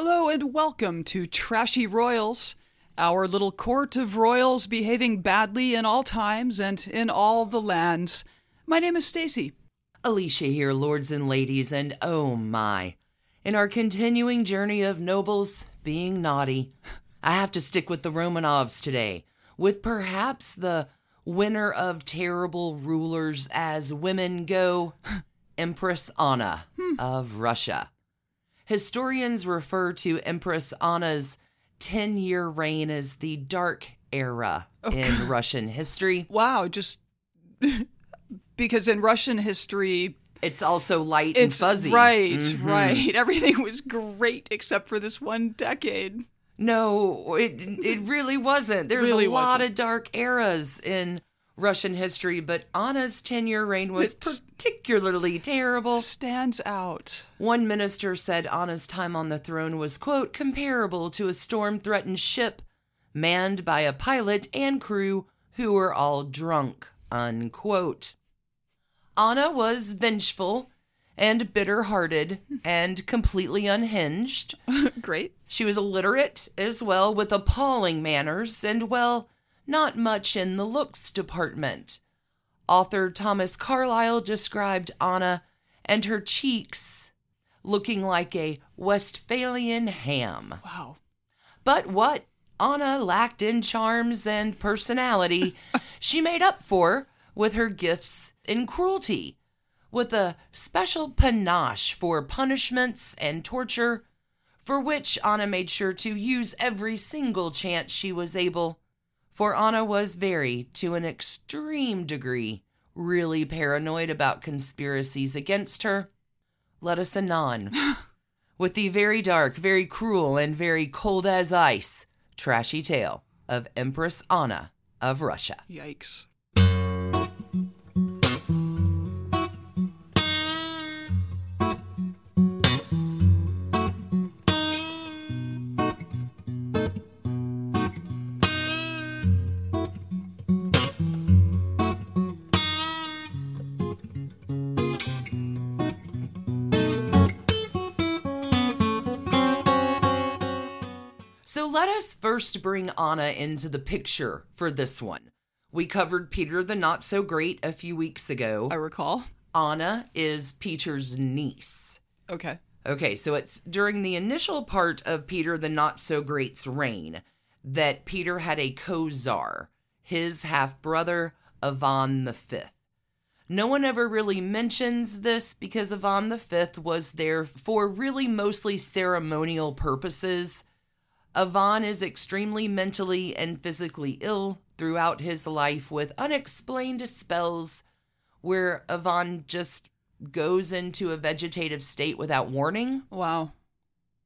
Hello and welcome to Trashy Royals, our little court of royals behaving badly in all times and in all the lands. My name is Stacy. Alicia here, lords and ladies, and oh my. In our continuing journey of nobles being naughty, I have to stick with the Romanovs today, with perhaps the winner of terrible rulers as women go, Empress Anna hmm. of Russia. Historians refer to Empress Anna's 10 year reign as the dark era in Russian history. Wow, just because in Russian history, It's also light and fuzzy. right, Mhm. right. Everything was great except for this one decade. No, it it really wasn't. There's Really a lot wasn't. of dark eras in Russian history, but Anna's 10-year reign was It's- particularly terrible. Stands out. One minister said Anna's time on the throne was, quote, comparable to a storm-threatened ship manned by a pilot and crew who were all drunk, unquote. Anna was vengeful and bitter-hearted and completely unhinged. Great. She was illiterate as well, with appalling manners, and well, not much in the looks department. Author Thomas Carlyle described Anna and her cheeks looking like a Westphalian ham. Wow. But what Anna lacked in charms and personality, she made up for with her gifts in cruelty, with a special panache for punishments and torture, for which Anna made sure to use every single chance she was able. For Anna was very, to an extreme degree, really paranoid about conspiracies against her. Let us anon with the very dark, very cruel, and very cold as ice trashy tale of Empress Anna of Russia. Yikes. First bring Anna into the picture for this one. We covered Peter the Not So Great a few weeks ago. I recall. Anna is Peter's niece. Okay. Okay, so it's during the initial part of Peter the Not So Great's reign that Peter had a co czar, his half brother, Ivan the Fifth. No one ever really mentions this because Ivan the Fifth was there for really mostly ceremonial purposes. Ivan is extremely mentally and physically ill throughout his life with unexplained spells where Ivan just goes into a vegetative state without warning. Wow.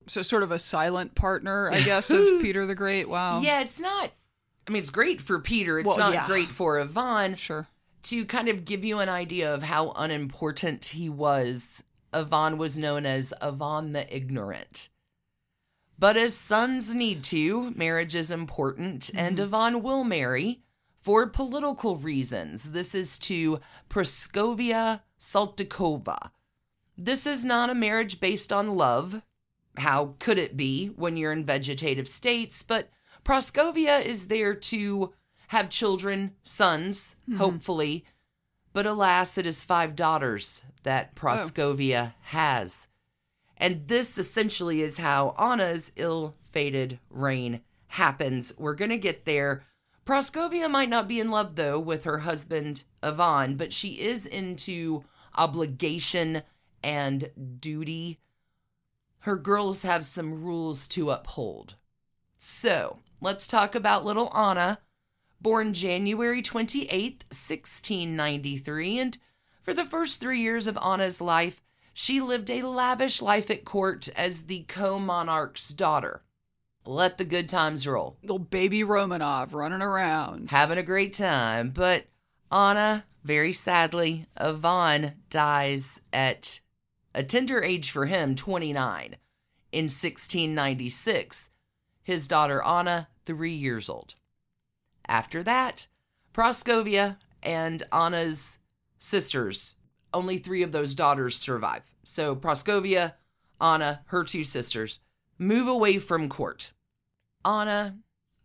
So sort of a silent partner, I guess, of Peter the Great. Wow. Yeah, it's not. I mean, it's great for Peter. It's Well, not yeah. great for Ivan. Sure. To kind of give you an idea of how unimportant he was, Ivan was known as Ivan the Ignorant. But as sons need to, marriage is important, and mm-hmm. Ivan will marry for political reasons. This is to Praskovia Saltykova. This is not a marriage based on love. How could it be when you're in vegetative states? But Praskovia is there to have children, sons, mm-hmm. hopefully. But alas, it is five daughters that oh. Praskovia has. And this essentially is how Anna's ill fated reign happens. We're going to get there. Praskovia might not be in love, though, with her husband, Ivan, but she is into obligation and duty. Her girls have some rules to uphold. So, let's talk about little Anna, born January 28th, 1693. And for the first three years of Anna's life, she lived a lavish life at court as the co monarch's daughter. Let the good times roll. Little baby Romanov running around. Having a great time. But Anna, very sadly, Ivan dies at a tender age for him, 29, in 1696. His daughter Anna, three years old. After that, Praskovia and Anna's sisters, only three of those daughters survive. So Praskovia, Anna, her two sisters, move away from court. Anna,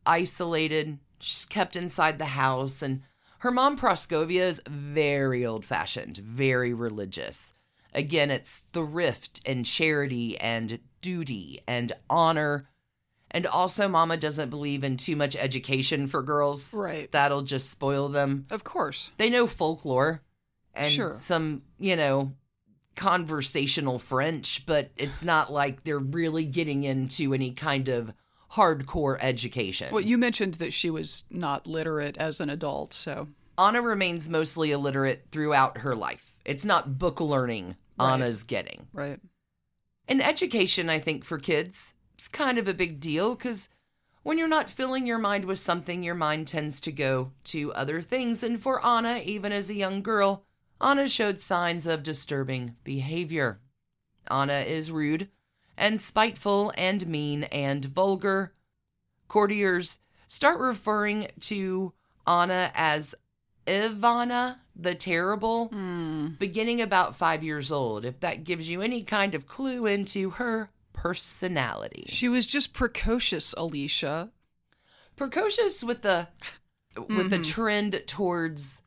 isolated, she's kept inside the house, and her mom, Praskovia, is very old fashioned, very religious. Again, it's thrift and charity and duty and honor. And also, Mama doesn't believe in too much education for girls. Right. That'll just spoil them. Of course. They know folklore and Sure. some, you know, conversational French, but it's not like they're really getting into any kind of hardcore education. Well, you mentioned that she was not literate as an adult, so Anna remains mostly illiterate throughout her life. It's not book learning Right. Anna's getting. right. And education, I think, for kids, is kind of a big deal because when you're not filling your mind with something, your mind tends to go to other things. And for Anna, even as a young girl, Anna showed signs of disturbing behavior. Anna is rude and spiteful and mean and vulgar. Courtiers start referring to Anna as Ivana the Terrible hmm. beginning about five years old, if that gives you any kind of clue into her personality. She was just precocious, Alicia. Precocious with the with the mm-hmm. trend towards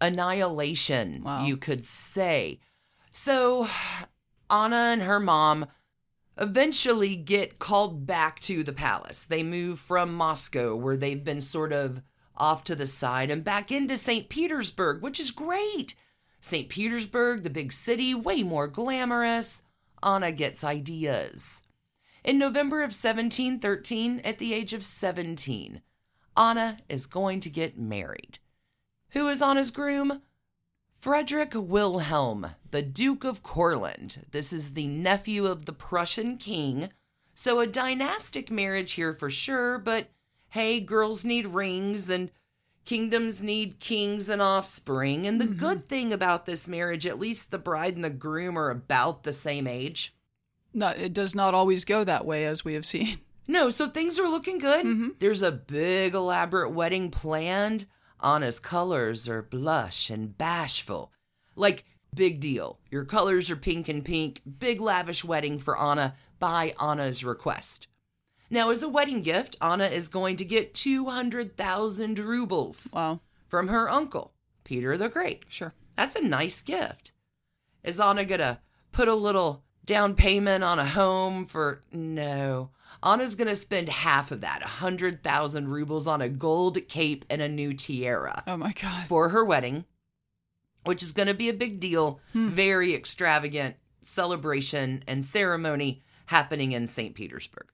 annihilation, Wow. you could say. So Anna and her mom eventually get called back to the palace. They move from Moscow, where they've been sort of off to the side, and back into St. Petersburg, which is great. St. Petersburg, the big city, way more glamorous. Anna gets ideas. In November of 1713, at the age of 17, Anna is going to get married. Who is Anna's groom? Frederick Wilhelm, the Duke of Courland. This is the nephew of the Prussian king. So a dynastic marriage here for sure, but hey, girls need rings and kingdoms need kings and offspring. And the mm-hmm. good thing about this marriage, at least the bride and the groom are about the same age. No, it does not always go that way, as we have seen. No, so things are looking good. Mm-hmm. There's a big elaborate wedding planned. Anna's colors are blush and bashful. Like, big deal. Your colors are pink and pink. Big lavish wedding for Anna by Anna's request. Now, as a wedding gift, Anna is going to get 200,000 rubles Wow. from her uncle, Peter the Great. Sure. That's a nice gift. Is Anna gonna put a little down payment on a home for no? Anna's gonna spend half of that, a hundred thousand rubles on a gold cape and a new tiara Oh my God. for her wedding, which is gonna be a big deal, hmm. very extravagant celebration and ceremony happening in St. Petersburg.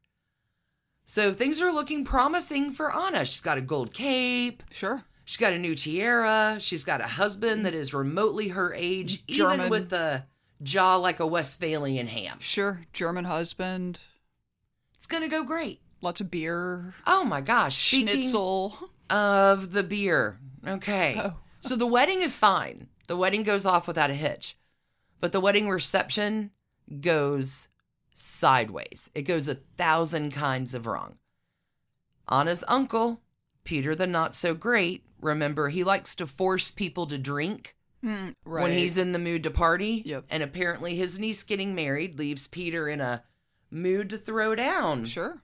So things are looking promising for Anna. She's got a gold cape. Sure. She's got a new tiara. She's got a husband that is remotely her age, even German. with a jaw like a Westphalian ham. Sure. German husband. It's gonna go great. Lots of beer. Oh my gosh! Schnitzel. of the beer, okay. Oh. So the wedding is fine. The wedding goes off without a hitch, but the wedding reception goes sideways. It goes a thousand kinds of wrong. Anna's uncle, Peter the Not So Great, remember he likes to force people to drink. Mm, right. when he's in the mood to party. Yep. And apparently his niece getting married leaves Peter in a mood to throw down. Sure.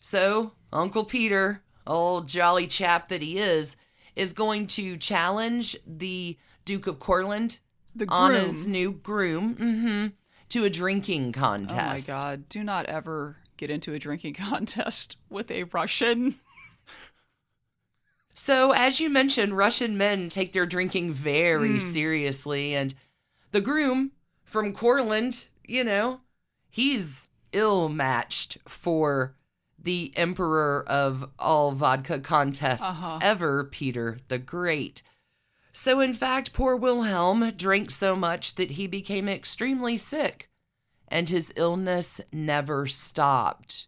So Uncle Peter, old jolly chap that he is, is going to challenge the Duke of Courland, The groom. Anna's new groom, hmm to a drinking contest. Oh my. God. Do not ever get into a drinking contest with a Russian. So, as you mentioned, Russian men take their drinking very Hmm. seriously. And the groom from Courland, you know, he's ill matched for the emperor of all vodka contests Uh-huh. ever, Peter the Great. So, in fact, poor Wilhelm drank so much that he became extremely sick, and his illness never stopped.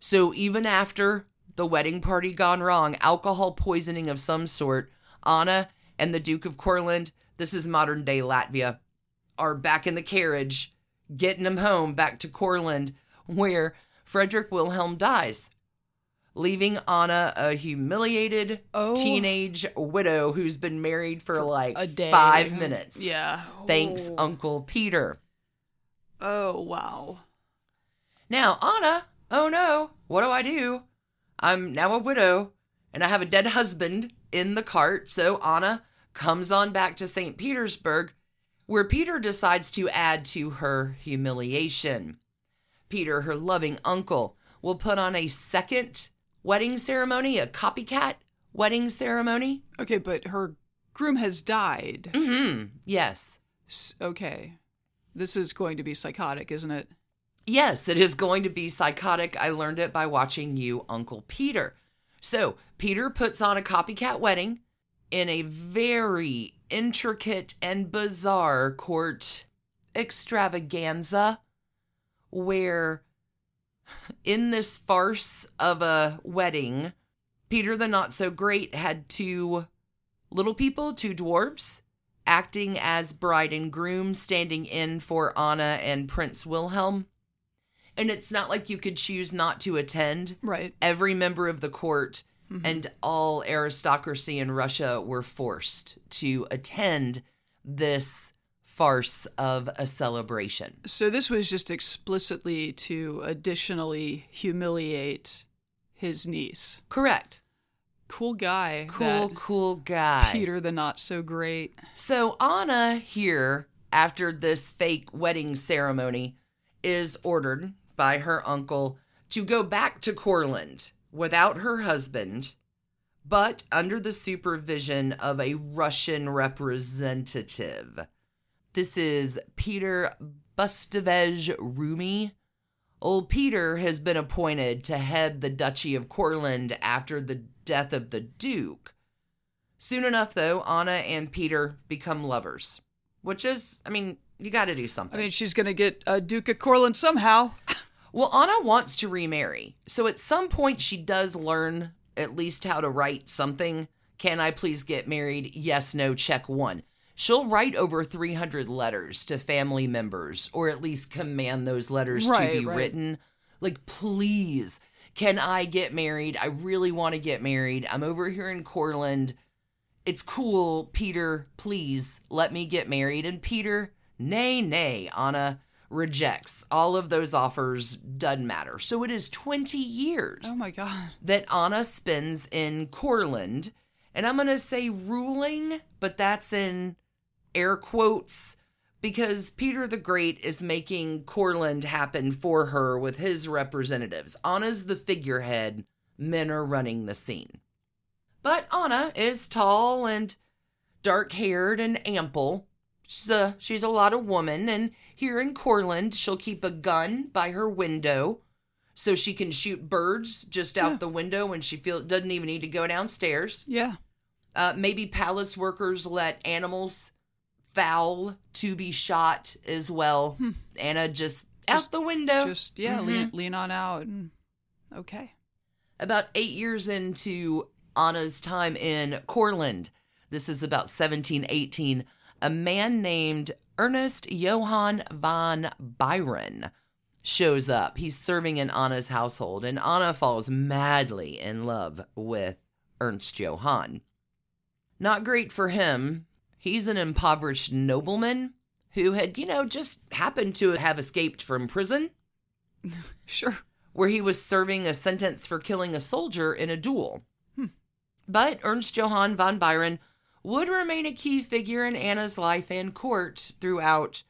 So, even after the wedding party gone wrong, alcohol poisoning of some sort, Anna and the Duke of Courland, this is modern day Latvia, are back in the carriage, getting him home back to Courland, where Frederick Wilhelm dies, leaving Anna a humiliated Oh. teenage widow who's been married for, like a day. five minutes. Yeah. Thanks, Oh. Uncle Peter. Oh, wow. Now, Anna, oh no, what do I do? I'm now a widow and I have a dead husband in the cart. So Anna comes on back to St. Petersburg, where Peter decides to add to her humiliation. Peter, her loving uncle, will put on a second wedding ceremony, a copycat wedding ceremony. Okay, but her groom has died. Mm-hmm. Yes. S- okay. This is going to be psychotic, isn't it? Yes, it is going to be psychotic. I learned it by watching you, Uncle Peter. So, Peter puts on a copycat wedding in a very intricate and bizarre court extravaganza where, in this farce of a wedding, Peter the Not So Great had two little people, two dwarves, acting as bride and groom, standing in for Anna and Prince Wilhelm. And it's not like you could choose not to attend. Right. Every member of the court Mm-hmm. and all aristocracy in Russia were forced to attend this farce of a celebration. So this was just explicitly to additionally humiliate his niece. Correct. Cool guy. Cool, cool guy. Peter the not so great. So Anna here, after this fake wedding ceremony, is ordered by her uncle to go back to Courland without her husband, but under the supervision of a Russian representative. This is Peter Bestuzhev-Ryumin. Old Peter has been appointed to head the Duchy of Courland after the death of the Duke. Soon enough, though, Anna and Peter become lovers, which is, I mean, you got to do something. I mean, she's going to get a Duke of Courland somehow. well, Anna wants to remarry, so at some point she does learn at least how to write something. Can I please get married? Yes, no, check one. She'll write over 300 letters to family members, or at least command those letters Right, to be right. written. Like, please, can I get married? I really want to get married. I'm over here in Courland. It's cool, Peter. Please let me get married. And Peter, nay, nay, Anna rejects all of those offers. Doesn't matter. So it is 20 years Oh my God. that Anna spends in Courland. And I'm going to say ruling, but that's in air quotes because Peter the Great is making Courland happen for her with his representatives. Anna's the figurehead, men are running the scene. But Anna is tall and dark haired and ample. She's a, she's a lot of woman, and here in Courland, she'll keep a gun by her window so she can shoot birds just out Yeah. the window when she feel doesn't even need to go downstairs. Yeah. Uh, maybe palace workers let animals foul to be shot as well. Anna just, Hmm. Just- out the window. Just, yeah, Mhm. lean, lean on out. And, okay. About eight years into Anna's time in Courland, this is about 1718, a man named Ernest Johann von Byron shows up. He's serving in Anna's household, and Anna falls madly in love with Ernst Johann. Not great for him. He's an impoverished nobleman who had, you know, just happened to have escaped from prison Sure. where he was serving a sentence for killing a soldier in a duel. Hmm. But Ernst Johann von Byron would remain a key figure in Anna's life and court throughout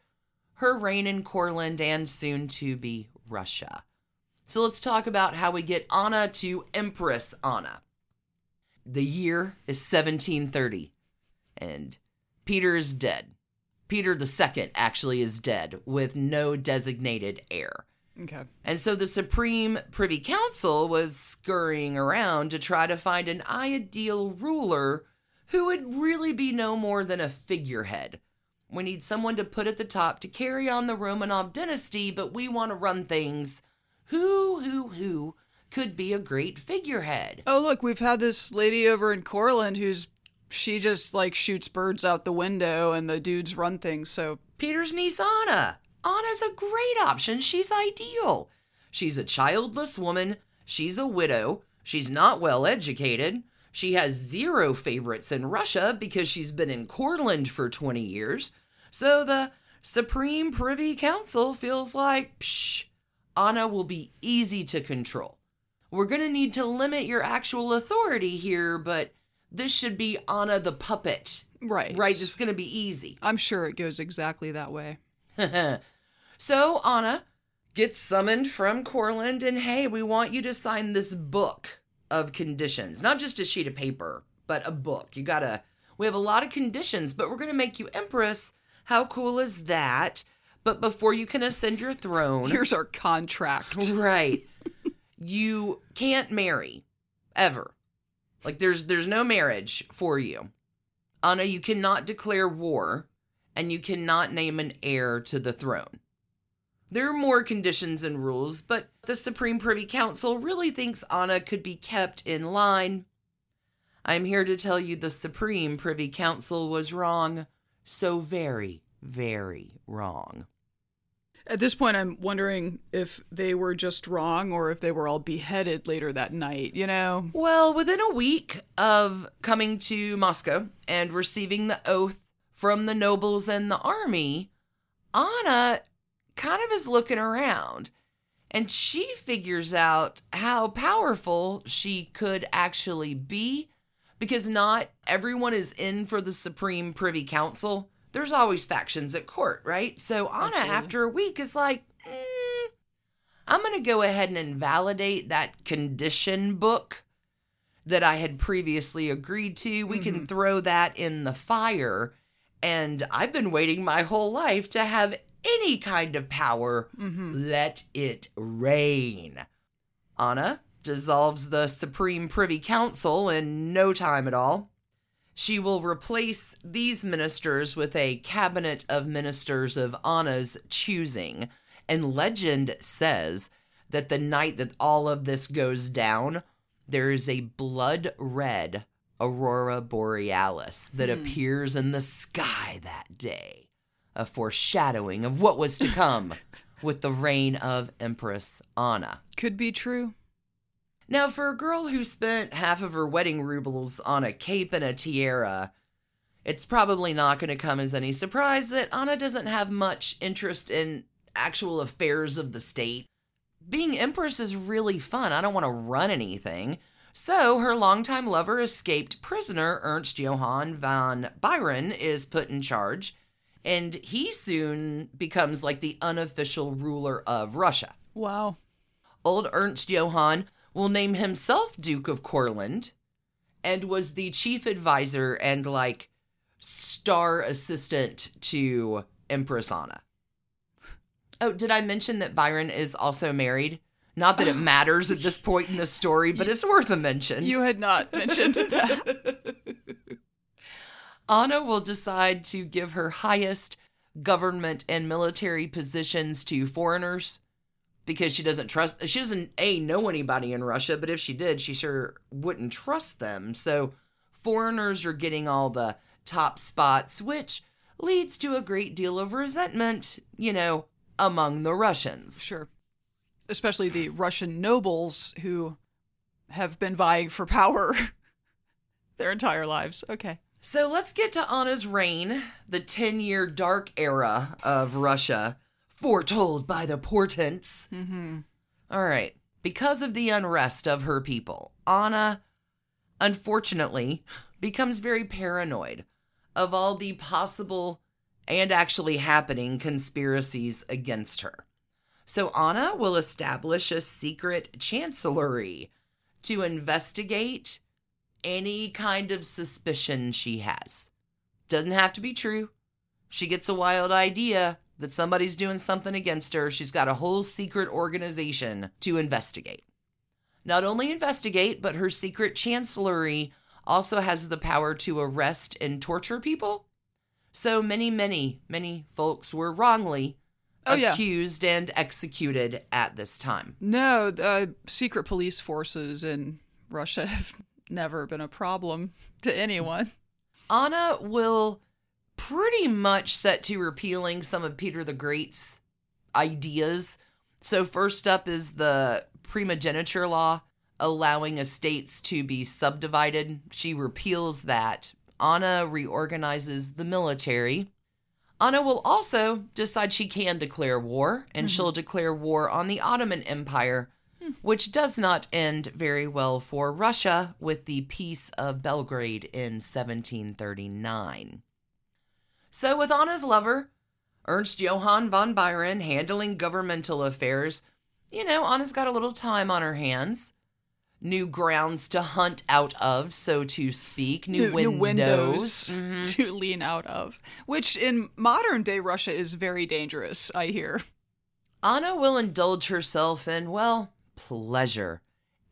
her reign in Courland and soon to be Russia. So let's talk about how we get Anna to Empress Anna. The year is 1730, and Peter is dead. Peter II actually is dead with no designated heir. Okay. And so the Supreme Privy Council was scurrying around to try to find an ideal ruler who would really be no more than a figurehead. We need someone to put at the top to carry on the Romanov dynasty, but we want to run things. Who, who, who could be a great figurehead? Oh, look, we've had this lady over in Courland who's, she just like shoots birds out the window and the dudes run things. So, Peter's niece Anna. Anna's a great option. She's ideal. She's a childless woman. She's a widow. She's not well educated. She has zero favorites in Russia because she's been in Courland for 20 years. So the Supreme Privy Council feels like, psh, Anna will be easy to control. We're going to need to limit your actual authority here, but this should be Anna the puppet. Right. Right? It's going to be easy. I'm sure it goes exactly that way. so Anna gets summoned from Courland, and hey, we want you to sign this book of conditions, not just a sheet of paper, but a book. You gotta, we have a lot of conditions, but we're gonna make you Empress. How cool is that? But before you can ascend your throne, Here's our contract. right, you can't marry ever. Like there's there's no marriage for you. Anna, you cannot declare war and you cannot name an heir to the throne. There are more conditions and rules, but the Supreme Privy Council really thinks Anna could be kept in line. I'm here to tell you the Supreme Privy Council was wrong. So very, very wrong. At this point, I'm wondering if they were just wrong or if they were all beheaded later that night, you know? Well, within a week of coming to Moscow and receiving the oath from the nobles and the army, Anna kind of is looking around and she figures out how powerful she could actually be because not everyone is in for the Supreme Privy Council. There's always factions at court, right? So Anna, Absolutely. after a week, is like, "Mm, I'm going to go ahead and invalidate that condition book that I had previously agreed to. We can throw that in the fire. And I've been waiting my whole life to have any kind of power. Mm-hmm. Let it rain. Anna dissolves the Supreme Privy Council in no time at all. She will replace these ministers with a cabinet of ministers of Anna's choosing. And legend says that the night that all of this goes down, there is a blood red aurora borealis that hmm. appears in the sky that day, a foreshadowing of what was to come with the reign of Empress Anna. Could be true. Now, for a girl who spent half of her wedding rubles on a cape and a tiara, it's probably not going to come as any surprise that Anna doesn't have much interest in actual affairs of the state. Being empress is really fun. I don't want to run anything. So, her longtime lover, escaped prisoner Ernst Johann von Byron, is put in charge, and he soon becomes like the unofficial ruler of Russia. Wow. Old Ernst Johann will name himself Duke of Courland and was the chief advisor and like star assistant to Empress Anna. Oh, did I mention that Byron is also married? Not that it matters at this point in the story, but it's worth a mention. You had not mentioned that. Anna will decide to give her highest government and military positions to foreigners because she doesn't trust she doesn't a know anybody in Russia, but if she did, she sure wouldn't trust them. So foreigners are getting all the top spots, which leads to a great deal of resentment, you know, among the Russians. Sure. Especially the Russian nobles who have been vying for power their entire lives. Okay. So let's get to Anna's reign, the 10 year dark era of Russia, foretold by the portents. Mm-hmm. All right. Because of the unrest of her people, Anna, unfortunately, becomes very paranoid of all the possible and actually happening conspiracies against her. So Anna will establish a secret chancellery to investigate any kind of suspicion she has. Doesn't have to be true. She gets a wild idea that somebody's doing something against her. She's got a whole secret organization to investigate. Not only investigate, but her secret chancellery also has the power to arrest and torture people. So many, many, many folks were wrongly Oh, yeah. accused and executed at this time. No, the uh, secret police forces in Russia have never been a problem to anyone. Anna will pretty much set to repealing some of Peter the Great's ideas. So, first up is the primogeniture law, allowing estates to be subdivided. She repeals that. Anna reorganizes the military. Anna will also decide she can declare war, and mm-hmm. she'll declare war on the Ottoman Empire, which does not end very well for Russia with the Peace of Belgrade in 1739. So, with Anna's lover, Ernst Johann von Byron, handling governmental affairs, you know, Anna's got a little time on her hands. New grounds to hunt out of, so to speak. New, New windows. windows Mhm. to lean out of, which in modern day Russia is very dangerous, I hear. Anna will indulge herself in, well, pleasure.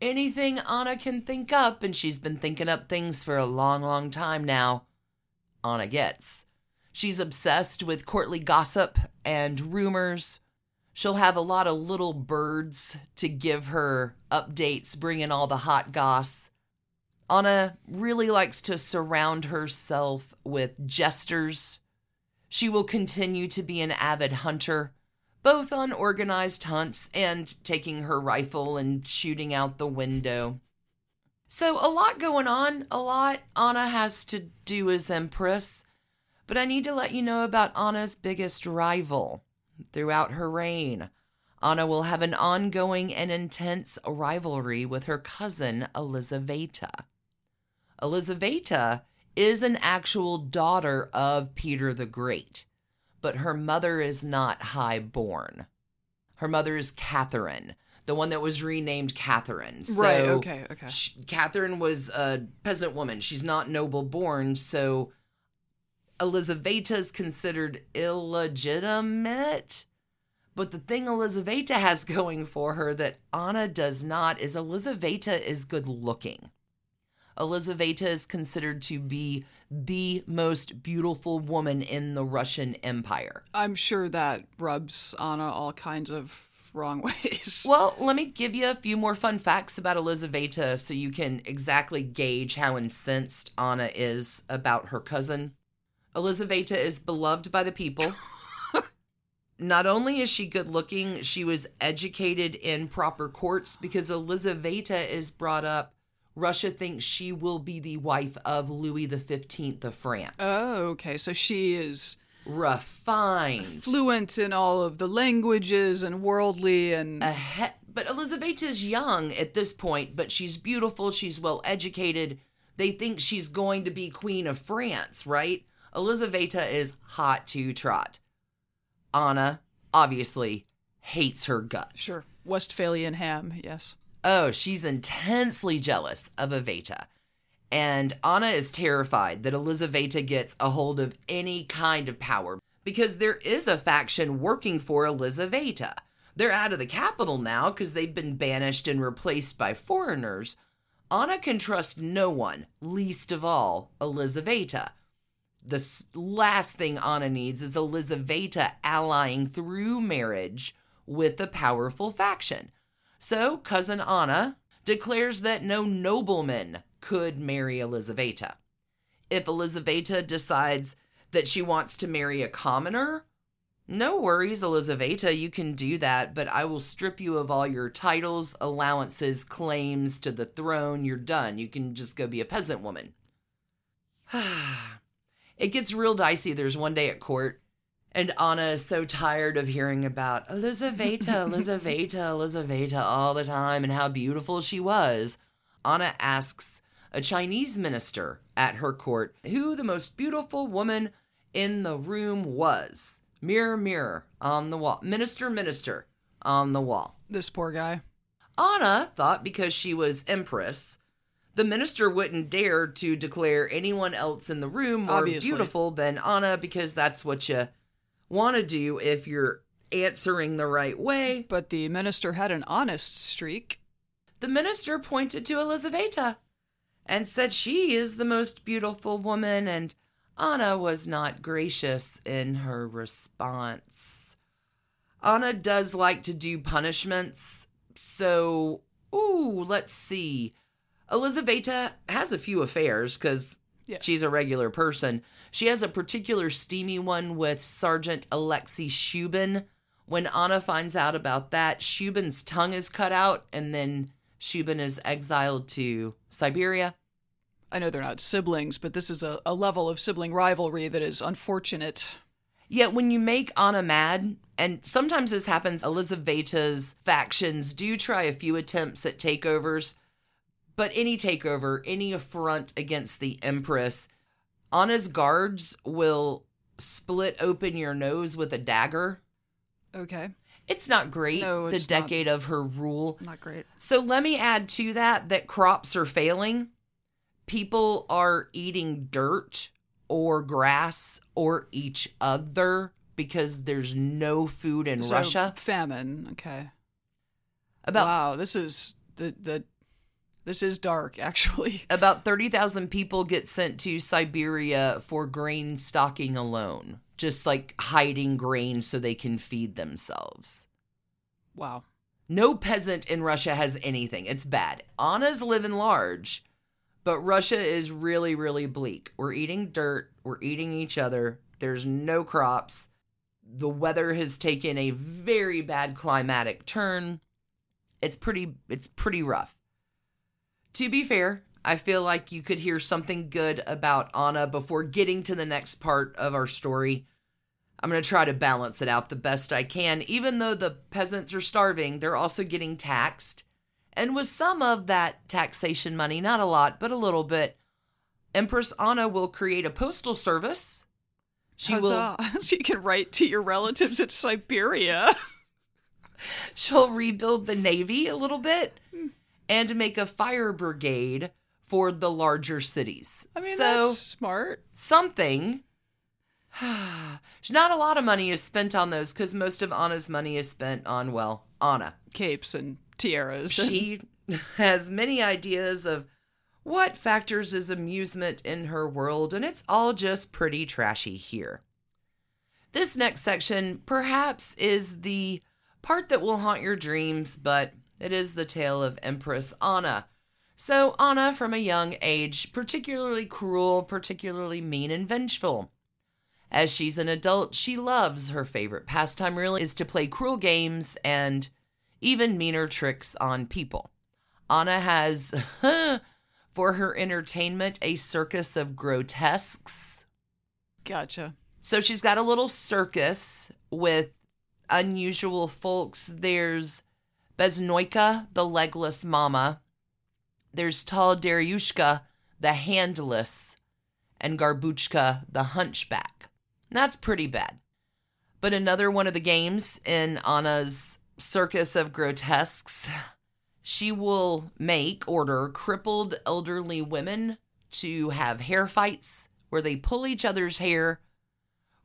Anything Anna can think up, and she's been thinking up things for a long, long time now. Anna gets. She's obsessed with courtly gossip and rumors. She'll have a lot of little birds to give her updates, bringing all the hot goss. Anna really likes to surround herself with jesters. She will continue to be an avid hunter, both on organized hunts and taking her rifle and shooting out the window. So, a lot going on, a lot Anna has to do as Empress. But I need to let you know about Anna's biggest rival. Throughout her reign, Anna will have an ongoing and intense rivalry with her cousin Elizaveta. Elizaveta is an actual daughter of Peter the Great, but her mother is not high born. Her mother is Catherine, the one that was renamed Catherine. So right, okay, okay. sh- Catherine was a peasant woman. She's not noble born, so Elizaveta is considered illegitimate. But the thing Elizaveta has going for her that Anna does not is Elizaveta is good looking. Elizaveta is considered to be the most beautiful woman in the Russian Empire. I'm sure that rubs Anna all kinds of wrong ways. Well, let me give you a few more fun facts about Elizaveta so you can exactly gauge how incensed Anna is about her cousin. Elizaveta is beloved by the people. Not only is she good looking, she was educated in proper courts because Elizaveta is brought up. Russia thinks she will be the wife of Louis XV of France. Oh, okay. So she is Refined. fluent in all of the languages and worldly and he- but Elizaveta's young at this point, but she's beautiful, she's well educated. They think she's going to be queen of France, right? Elizaveta is hot to trot. Anna obviously hates her guts. sure Westphalian ham. Yes. Oh, she's intensely jealous of Aveta. And Anna is terrified that Elizaveta gets a hold of any kind of power because there is a faction working for Elizaveta. They're out of the capital now because they've been banished and replaced by foreigners. Anna can trust no one, least of all Elizaveta. The last thing Anna needs is Elizaveta allying through marriage with a powerful faction. So, cousin Anna declares that no nobleman could marry Elizaveta. If Elizaveta decides that she wants to marry a commoner, no worries, Elizaveta, you can do that, but I will strip you of all your titles, allowances, claims to the throne. You're done. You can just go be a peasant woman. it gets real dicey. There's one day at court, and Anna is so tired of hearing about Elizaveta, Elizaveta, Elizaveta all the time and how beautiful she was. Anna asks a Chinese minister at her court who the most beautiful woman in the room was. Mirror, mirror on the wall. Minister, minister on the wall. This poor guy. Anna thought because she was empress, the minister wouldn't dare to declare anyone else in the room more Obviously. beautiful than Anna because that's what you want to do if you're answering the right way. But the minister had an honest streak. The minister pointed to Elizaveta and said she is the most beautiful woman, and Anna was not gracious in her response. Anna does like to do punishments, so, ooh, let's see. Elizaveta has a few affairs because Yeah. she's a regular person. She has a particular steamy one with Sergeant Alexei Shubin. When Anna finds out about that, Shubin's tongue is cut out, and then Shubin is exiled to Siberia. I know they're not siblings, but this is a, a level of sibling rivalry that is unfortunate. Yet when you make Anna mad, and sometimes this happens, Elizaveta's factions do try a few attempts at takeovers, but any takeover, any affront against the Empress, Anna's guards will split open your nose with a dagger. Okay. It's not great, No, the it's not. decade of her rule. Not great. So let me add to that that crops are failing. People are eating dirt or grass or each other because there's no food in So, Russia. Famine. Okay. About wow, this is the the this is dark actually. about 30,000 people get sent to Siberia for grain stocking alone, just like hiding grain so they can feed themselves. Wow. No peasant in Russia has anything. It's bad. Anna's living large, but Russia is really, really bleak. We're eating dirt, we're eating each other, there's no crops. The weather has taken a very bad climatic turn. It's pretty it's pretty rough. To be fair, I feel like you could hear something good about Anna before getting to the next part of our story. I'm going to try to balance it out the best I can. Even though the peasants are starving, they're also getting taxed. And with some of that taxation money, not a lot, but a little bit, Empress Anna will create a postal service. She will Huzzah. so you can write to your relatives in Siberia. she'll rebuild the navy a little bit hmm. And make a fire brigade for the larger cities. I mean, so that's smart. something. Not a lot of money is spent on those because most of Anna's money is spent on, well, Anna. Capes and tiaras. She has many ideas of what factors is amusement in her world, and it's all just pretty trashy here. This next section perhaps is the part that will haunt your dreams, but it is the tale of Empress Anna. So, Anna, from a young age, particularly cruel, particularly mean and vengeful. As she's an adult, she loves her favorite pastime really is to play cruel games and even meaner tricks on people. Anna has, for her entertainment, a circus of grotesques. gotcha. So she's got a little circus with unusual folks. There's Beznoika, the legless mama. There's Tall Daryushka, the handless, and Garbuchka, the hunchback. That's pretty bad. But another one of the games in Anna's circus of grotesques, she will make order crippled elderly women to have hair fights where they pull each other's hair,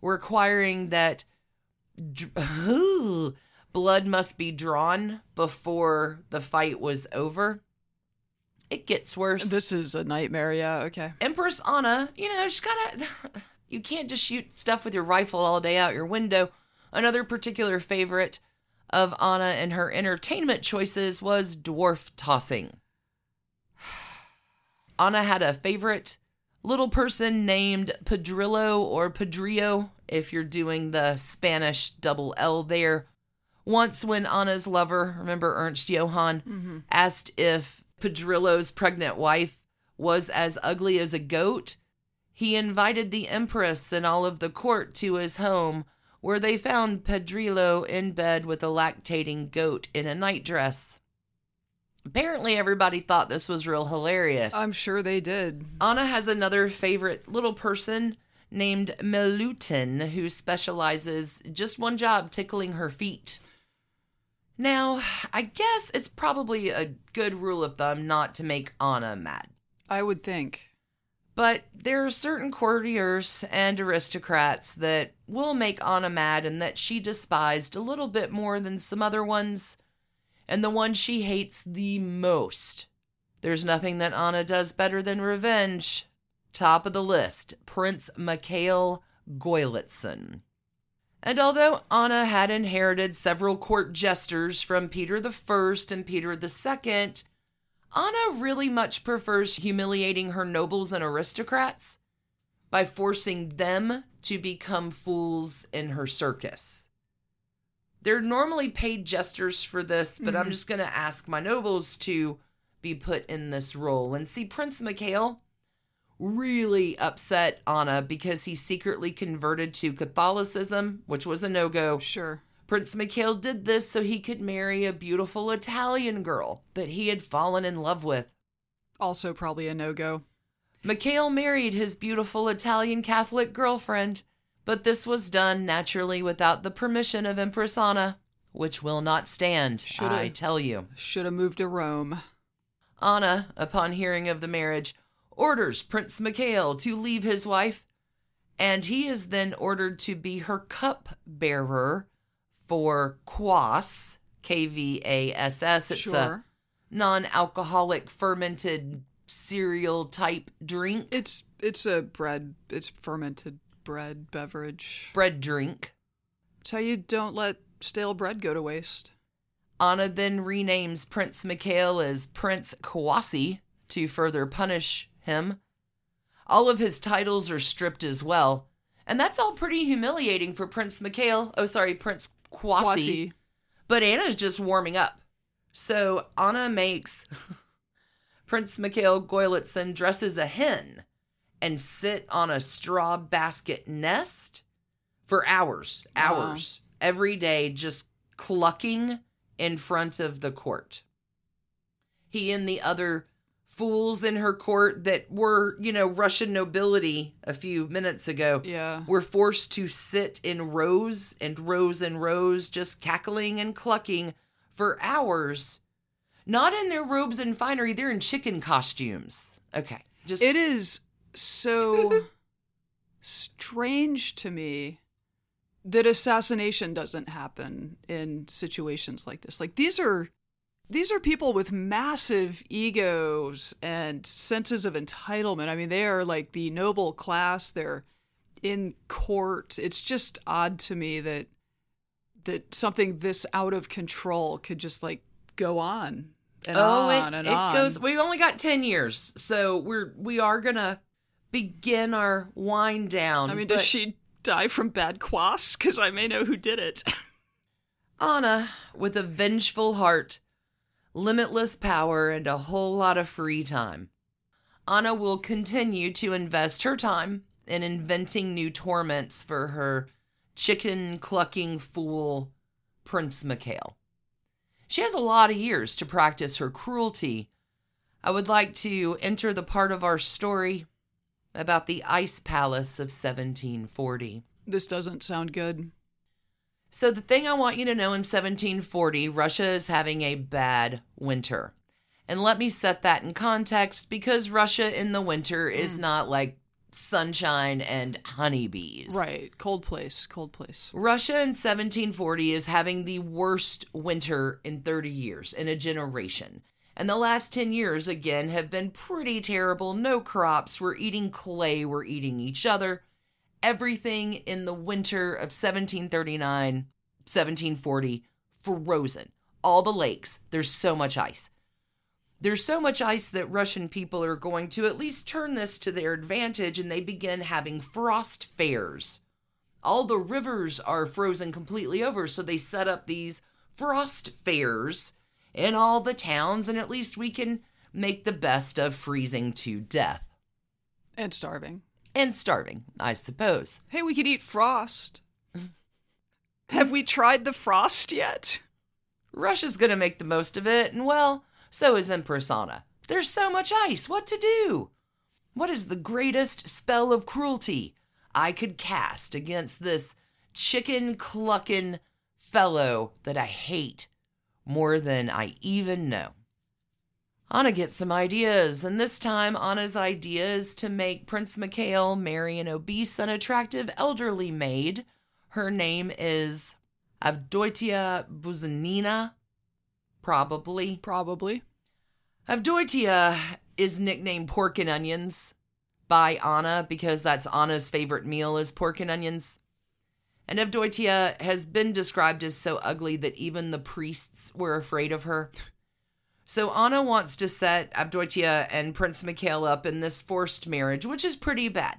requiring that blood must be drawn before the fight was over. It gets worse. This is a nightmare. Yeah. Okay. Empress Anna, you know, she's gotta. You can't just shoot stuff with your rifle all day out your window. Another particular favorite of Anna and her entertainment choices was dwarf tossing. Anna had a favorite little person named Padrillo or Pedrillo, if you're doing the Spanish double L there. Once, when Anna's lover, remember Ernst Johann, asked if Pedrillo's pregnant wife was as ugly as a goat, he invited the Empress and all of the court to his home, where they found Pedrillo in bed with a lactating goat in a nightdress. Apparently, everybody thought this was real hilarious. I'm sure they did. Anna has another favorite little person named Melutin who specializes just one job tickling her feet. Now, I guess it's probably a good rule of thumb not to make Anna mad. I would think. But there are certain courtiers and aristocrats that will make Anna mad and that she despised a little bit more than some other ones, and the one she hates the most. There's nothing that Anna does better than revenge. Top of the list, Prince Mikhail Golitsyn. And although Anna had inherited several court jesters from Peter I and Peter II, Anna really much prefers humiliating her nobles and aristocrats by forcing them to become fools in her circus. They're normally paid jesters for this, but I'm mm-hmm. just going to ask my nobles to be put in this role. And see, Prince Mikhail really upset Anna because he secretly converted to Catholicism, which was a no go. Sure. Prince Mikhail did this so he could marry a beautiful Italian girl that he had fallen in love with. Also, probably a no go. Mikhail married his beautiful Italian Catholic girlfriend, but this was done naturally without the permission of Empress Anna, which will not stand, Shoulda- I tell you. Should have moved to Rome. Anna, upon hearing of the marriage, orders Prince Mikhail to leave his wife, and he is then ordered to be her cup bearer for kvass, K V A S S. It's a non alcoholic fermented cereal type drink, It's it's a bread. It's fermented bread beverage. bread drink. So you don't let stale bread go to waste. Anna then renames Prince Mikhail as Prince Kawasi to further punish him. All of his titles are stripped as well, and that's all pretty humiliating for Prince Mikhail. Oh, sorry, Prince Kwasi. Quasi. But Anna's just warming up. So Anna makes Prince Mikhail Golitsyn dresses a hen and sit on a straw basket nest for hours, Wow. hours, every day, just clucking in front of the court. He and the other fools in her court that were, you know, Russian nobility a few minutes ago Yeah. were forced to sit in rows and rows and rows, just cackling and clucking for hours. Not in their robes and finery, they're in chicken costumes. Okay. Just It is so strange to me that assassination doesn't happen in situations like this. Like these are these are people with massive egos and senses of entitlement. I mean, they are like the noble class. They're in court. It's just odd to me that that something this out of control could just like go on and oh, on it, and it on. goes. We've only got ten years, so we're we are gonna begin our wind down. I mean, does she die from bad kvass? Because I may know who did it. Anna, with a vengeful heart, limitless power, and a whole lot of free time. Anna will continue to invest her time in inventing new torments for her chicken clucking fool, Prince Mikhail. She has a lot of years to practice her cruelty. I would like to enter the part of our story about the Ice Palace of 1740. this doesn't sound good. So, the thing I want you to know in 1740, Russia is having a bad winter. And let me set that in context because Russia in the winter is mm. not like sunshine and honeybees. Right. Cold place. Cold place. Russia in 1740 is having the worst winter in 30 years, in a generation. And the last 10 years, again, have been pretty terrible. No crops. We're eating clay. We're eating each other. Everything in the winter of 1739, 1740, frozen. All the lakes. There's so much ice. There's so much ice that Russian people are going to at least turn this to their advantage and they begin having frost fairs all the rivers are frozen completely over, so they set up these frost fairs in all the towns, and at least we can make the best of freezing to death And starving. And starving, I suppose. Hey, we could eat frost. Have we tried the frost yet? Russia's gonna make the most of it, and well, so is Empress Anna. There's so much ice, what to do? What is the greatest spell of cruelty I could cast against this chicken clucking fellow that I hate more than I even know? Anna gets some ideas, and this time Anna's idea is to make Prince Mikhail marry an obese, unattractive elderly maid. Her name is Avdotia Buzanina, probably. Probably. Avdotia is nicknamed Pork and Onions by Anna because that's Anna's favorite meal is pork and onions. And Avdotia has been described as so ugly that even the priests were afraid of her. So Anna wants to set Avdotia and Prince Mikhail up in this forced marriage, which is pretty bad.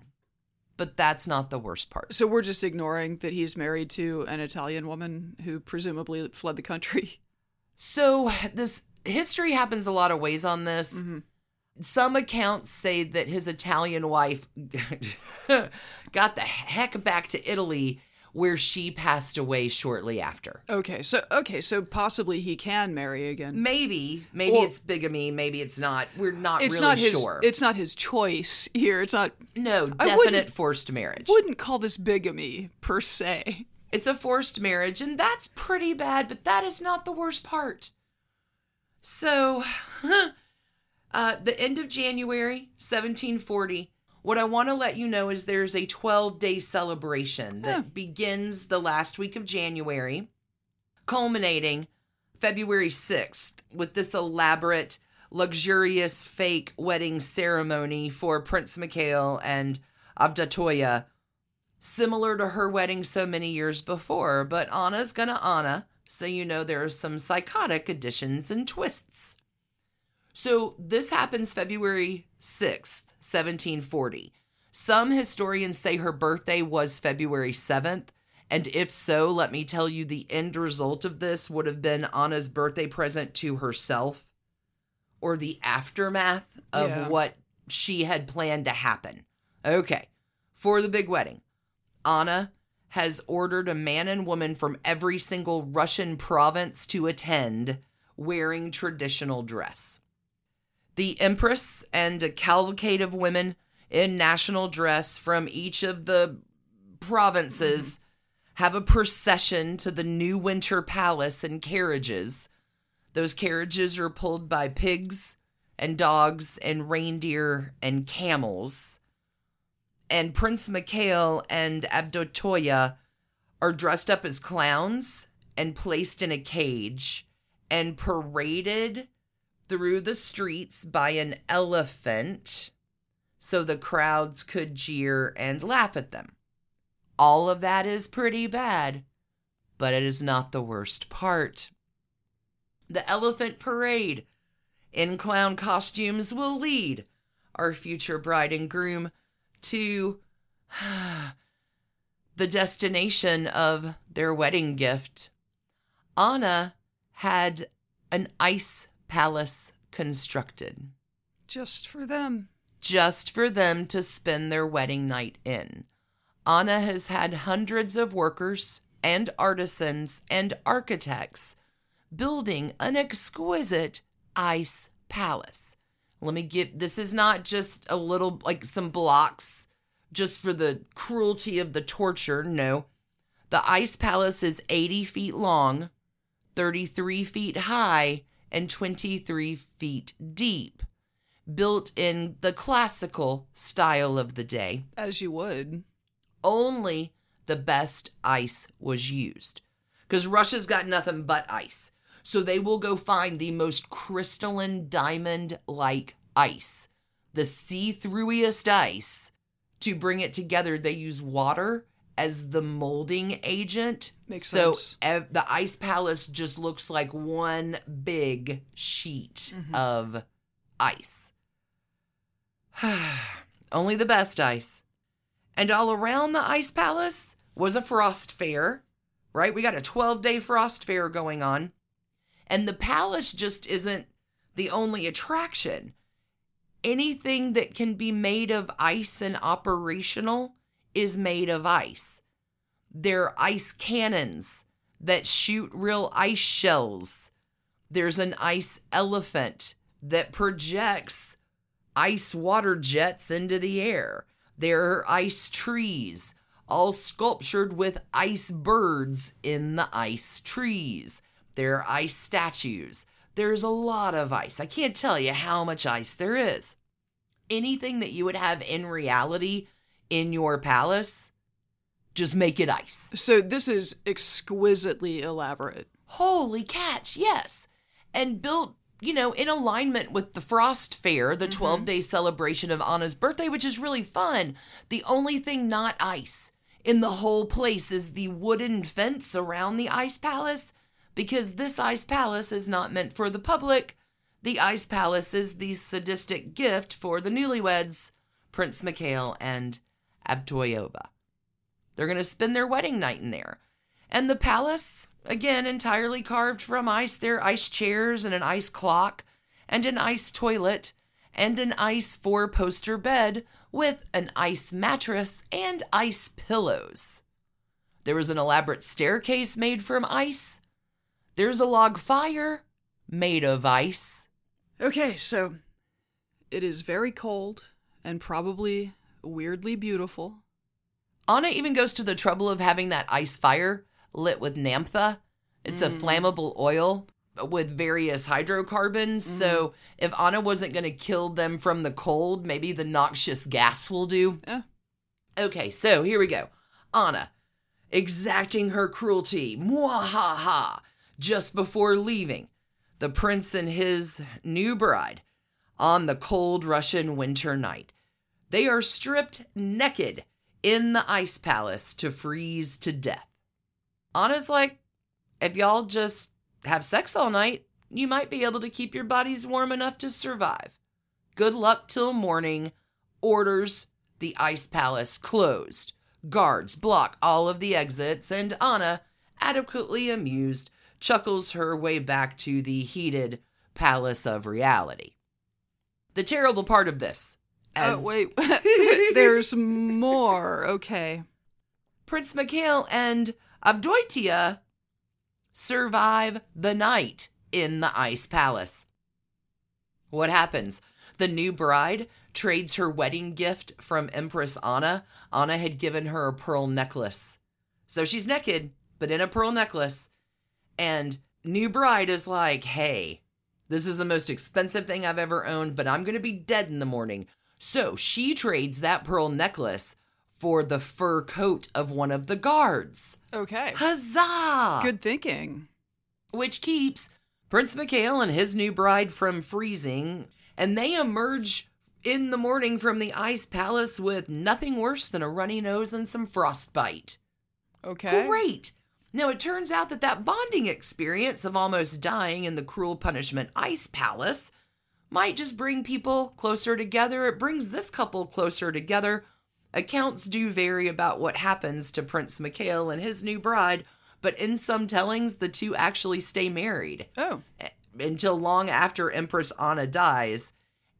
But that's not the worst part. So we're just ignoring that he's married to an Italian woman who presumably fled the country. So this history happens a lot of ways on this. Mhm. Some accounts say that his Italian wife got the heck back to Italy where she passed away shortly after. Okay, so okay, so possibly he can marry again. Maybe, maybe Or- it's bigamy, maybe it's not. We're not It's really not his. sure. It's not his choice here. It's not. no, definite forced marriage. Wouldn't call this bigamy per se. It's a forced marriage, and that's pretty bad, but that is not the worst part. So, uh, the end of January, 1740, what I want to let you know is there's a 12 day celebration that Huh. begins the last week of January, culminating February 6th with this elaborate, luxurious fake wedding ceremony for Prince Mikhail and Avdotia similar to her wedding so many years before, but Anna's gonna Anna, so you know there are some psychotic additions and twists. So this happens February 6th, 1740. Some historians say her birthday was February 7th, and if so, let me tell you the end result of this would have been Anna's birthday present to herself or the aftermath of Yeah. what she had planned to happen. Okay, for the big wedding. Anna has ordered a man and woman from every single Russian province to attend wearing traditional dress. The Empress and a cavalcade of women in national dress from each of the provinces mm-hmm. have a procession to the new winter palace in carriages. Those carriages are pulled by pigs and dogs and reindeer and camels and Prince Mikhail and Avdotia are dressed up as clowns and placed in a cage and paraded through the streets by an elephant so the crowds could jeer and laugh at them. All of that is pretty bad, but it is not the worst part. The elephant parade in clown costumes will lead our future bride and groom to the destination of their wedding gift. Anna had an ice palace constructed Just for them. just for them to spend their wedding night in. Anna has had hundreds of workers and artisans and architects building an exquisite ice palace. Let me give this is not just a little like some blocks just for the cruelty of the torture. No. The ice palace is 80 feet long, 33 feet high, and 23 feet deep built in the classical style of the day. As you would. Only the best ice was used. Because Russia's got nothing but ice. So they will go find the most crystalline diamond like ice, the see throughiest ice. To bring it together, they use water as the molding agent. Makes so sense. ev- the ice palace just looks like one big sheet mm-hmm. of ice. Only the best ice. And all around the ice palace was a frost fair, right? We got a 12 day frost fair going on. And the palace just isn't the only attraction. Anything that can be made of ice and operational is made of ice. There are ice cannons that shoot real ice shells. There's an ice elephant that projects ice water jets into the air. There are ice trees, all sculptured with ice birds in the ice trees. There are ice statues. There's a lot of ice. I can't tell you how much ice there is. Anything that you would have in reality in your palace, just make it ice. So this is exquisitely elaborate. Holy catch, yes. And built, you know, in alignment with the Frost Fair, the mm-hmm. 12 day celebration of Anna's birthday, which is really fun. The only thing not ice in the whole place is the wooden fence around the ice palace, because this ice palace is not meant for the public. The ice palace is the sadistic gift for the newlyweds, Prince Mikhail and Abtoyova. They're going to spend their wedding night in there. And the palace, again, entirely carved from ice. There are ice chairs and an ice clock and an ice toilet and an ice four poster bed with an ice mattress and ice pillows. There was an elaborate staircase made from ice. There's a log fire made of ice. Okay, so it is very cold and probably weirdly beautiful. Anna even goes to the trouble of having that ice fire lit with naphtha. It's a mm. flammable oil with various hydrocarbons. So mm-hmm. if Anna wasn't going to kill them from the cold, maybe the noxious gas will do. Yeah. Okay, so here we go. Anna, exacting her cruelty, mwahaha, just before leaving. The prince and his new bride on the cold Russian winter night. They are stripped naked in the ice palace to freeze to death. Anna's like, if y'all just have sex all night, you might be able to keep your bodies warm enough to survive. Good luck till morning. Orders the ice palace closed. Guards block all of the exits, and Anna, adequately amused, chuckles her way back to the heated palace of reality. The terrible part of this, Oh, as Oh, wait. There's more. Okay. Prince Mikhail and Avdotia survive the night in the ice palace. What happens? The new bride trades her wedding gift from Empress Anna. Anna had given her a pearl necklace. So she's naked, but in a pearl necklace. And new bride is like, hey, this is the most expensive thing I've ever owned, but I'm going to be dead in the morning. So she trades that pearl necklace for the fur coat of one of the guards. Okay. Huzzah! Good thinking. Which keeps Prince Mikhail and his new bride from freezing, and they emerge in the morning from the ice palace with nothing worse than a runny nose and some frostbite. Okay. Great! Now, it turns out that that bonding experience of almost dying in the cruel punishment ice palace might just bring people closer together. It brings this couple closer together. Accounts do vary about what happens to Prince Mikhail and his new bride, but in some tellings, the two actually stay married Oh, until long after Empress Anna dies.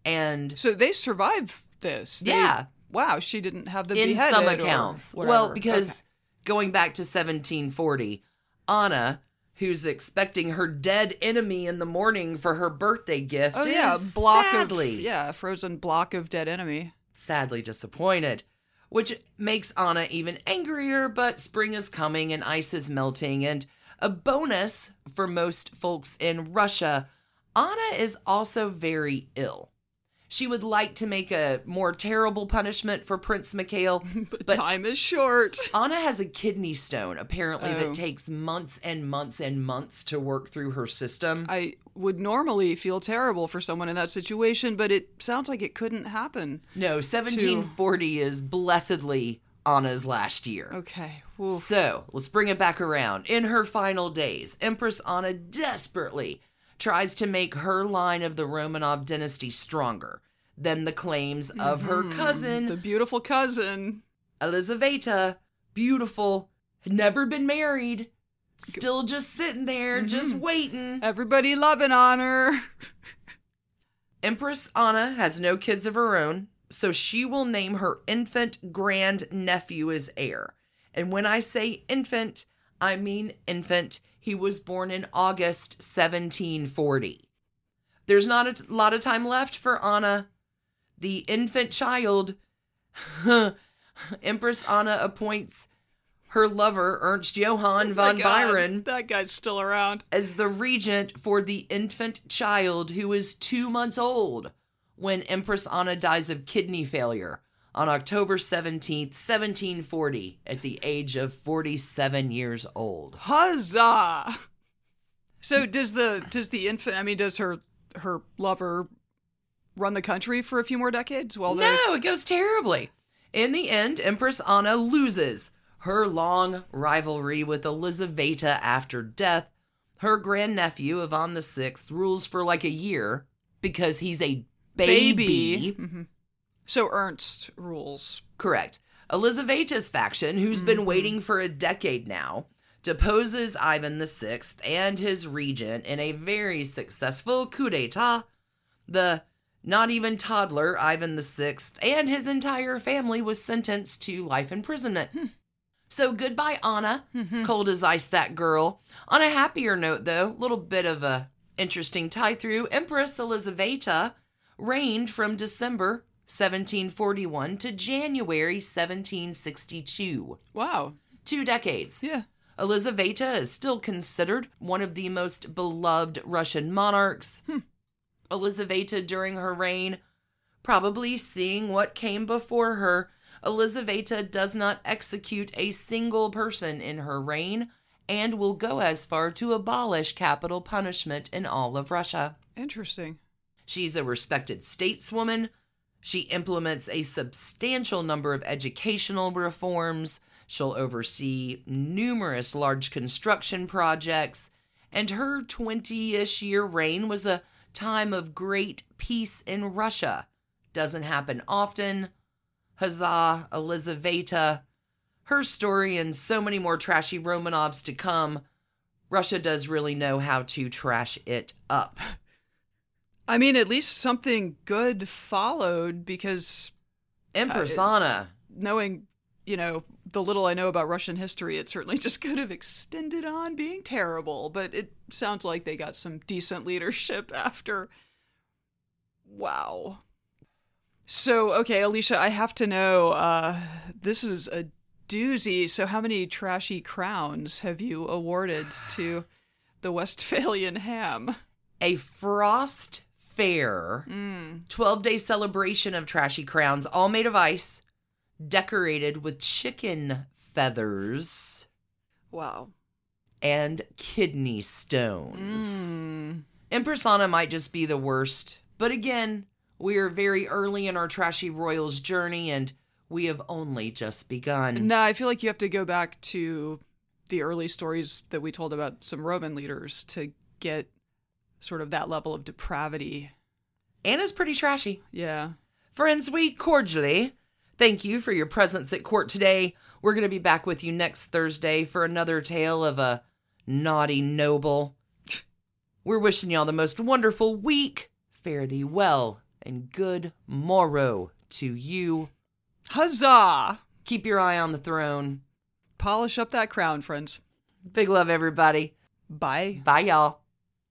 And so they survived this. They- Yeah. wow, she didn't have them in some accounts. Well, because Okay. going back to 1740, Anna, who's expecting her dead enemy in the morning for her birthday gift, Oh yeah, block sadly, of yeah, frozen block of dead enemy. sadly disappointed. Which makes Anna even angrier, but spring is coming and ice is melting. And a bonus for most folks in Russia, Anna is also very ill. She would like to make a more terrible punishment for Prince Mikhail, But, but time is short. Anna has a kidney stone, apparently, Oh. that takes months and months and months to work through her system. I would normally feel terrible for someone in that situation, but it sounds like it couldn't happen. no, 1740 is blessedly Anna's last year. Okay. Oof. So let's bring it back around. In her final days, Empress Anna desperately tries to make her line of the Romanov dynasty stronger than the claims of her mm-hmm. cousin, The beautiful cousin. Elizaveta, beautiful, had never been married, still just sitting there, mm-hmm. just waiting. Everybody loving on her. Empress Anna has no kids of her own, so she will name her infant grand nephew as heir. And when I say infant, I mean infant. He was born in August 1740. There's not a lot of time left for Anna. The infant child, Empress Anna appoints her lover, Ernst Johann oh von My God, Biron, That guy's still around. as the regent for the infant child who is two months old when Empress Anna dies of kidney failure on October 17th, 1740, at the age of 47 years old. Huzzah! So does the does the infant? I mean, does her her lover run the country for a few more decades? Well, No, it goes terribly. In the end, Empress Anna loses her long rivalry with Elizaveta after death. Her grandnephew, Ivan VI, rules for like a year because he's a baby. Mhm. So Ernst rules. Correct. Elizaveta's faction, who's been mm-hmm. waiting for a decade now, deposes Ivan VI and his regent in a very successful coup d'etat. The Not even toddler Ivan VI and his entire family was sentenced to life imprisonment. Hmm. So goodbye, Anna. Mm-hmm. Cold as ice, that girl. On a happier note, though, little bit of a interesting tie through. Empress Elizaveta reigned from December 1741 to January 1762. Wow. Two decades. Yeah. Elizaveta is still considered one of the most beloved Russian monarchs. Hmm. Elizaveta, during her reign, probably seeing what came before her, Elizaveta does not execute a single person in her reign and will go as far to abolish capital punishment in all of Russia. Interesting. She's a respected stateswoman. She implements a substantial number of educational reforms. She'll oversee numerous large construction projects. And her 20 ish year reign was a time of great peace in Russia. Doesn't happen often. Huzzah, Elizaveta. Her story and so many more trashy Romanovs to come. Russia does really know how to trash it up. I mean, at least something good followed because Empress Uh, knowing, you know, the little I know about Russian history, it certainly just could have extended on being terrible, but it sounds like they got some decent leadership after. Wow. So, okay, Alicia, I have to know uh, this is a doozy. So, how many trashy crowns have you awarded to the Westphalian ham? a frost fair Mm. 12 day celebration of trashy crowns all made of ice decorated with chicken feathers Wow. and kidney stones Mm. empress anna might just be the worst but again we are very early in our trashy royals journey and we have only just begun No, I feel like you have to go back to the early stories that we told about some Roman leaders to get sort of that level of depravity. anna's pretty trashy Yeah. Friends, we cordially thank you for your presence at court today. We're going to be back with you next Thursday for another tale of a naughty noble. We're wishing y'all the most wonderful week. Fare thee well and good morrow to you. Huzzah! Keep your eye on the throne. Polish up that crown, friends. Big love, everybody. Bye. Bye, y'all.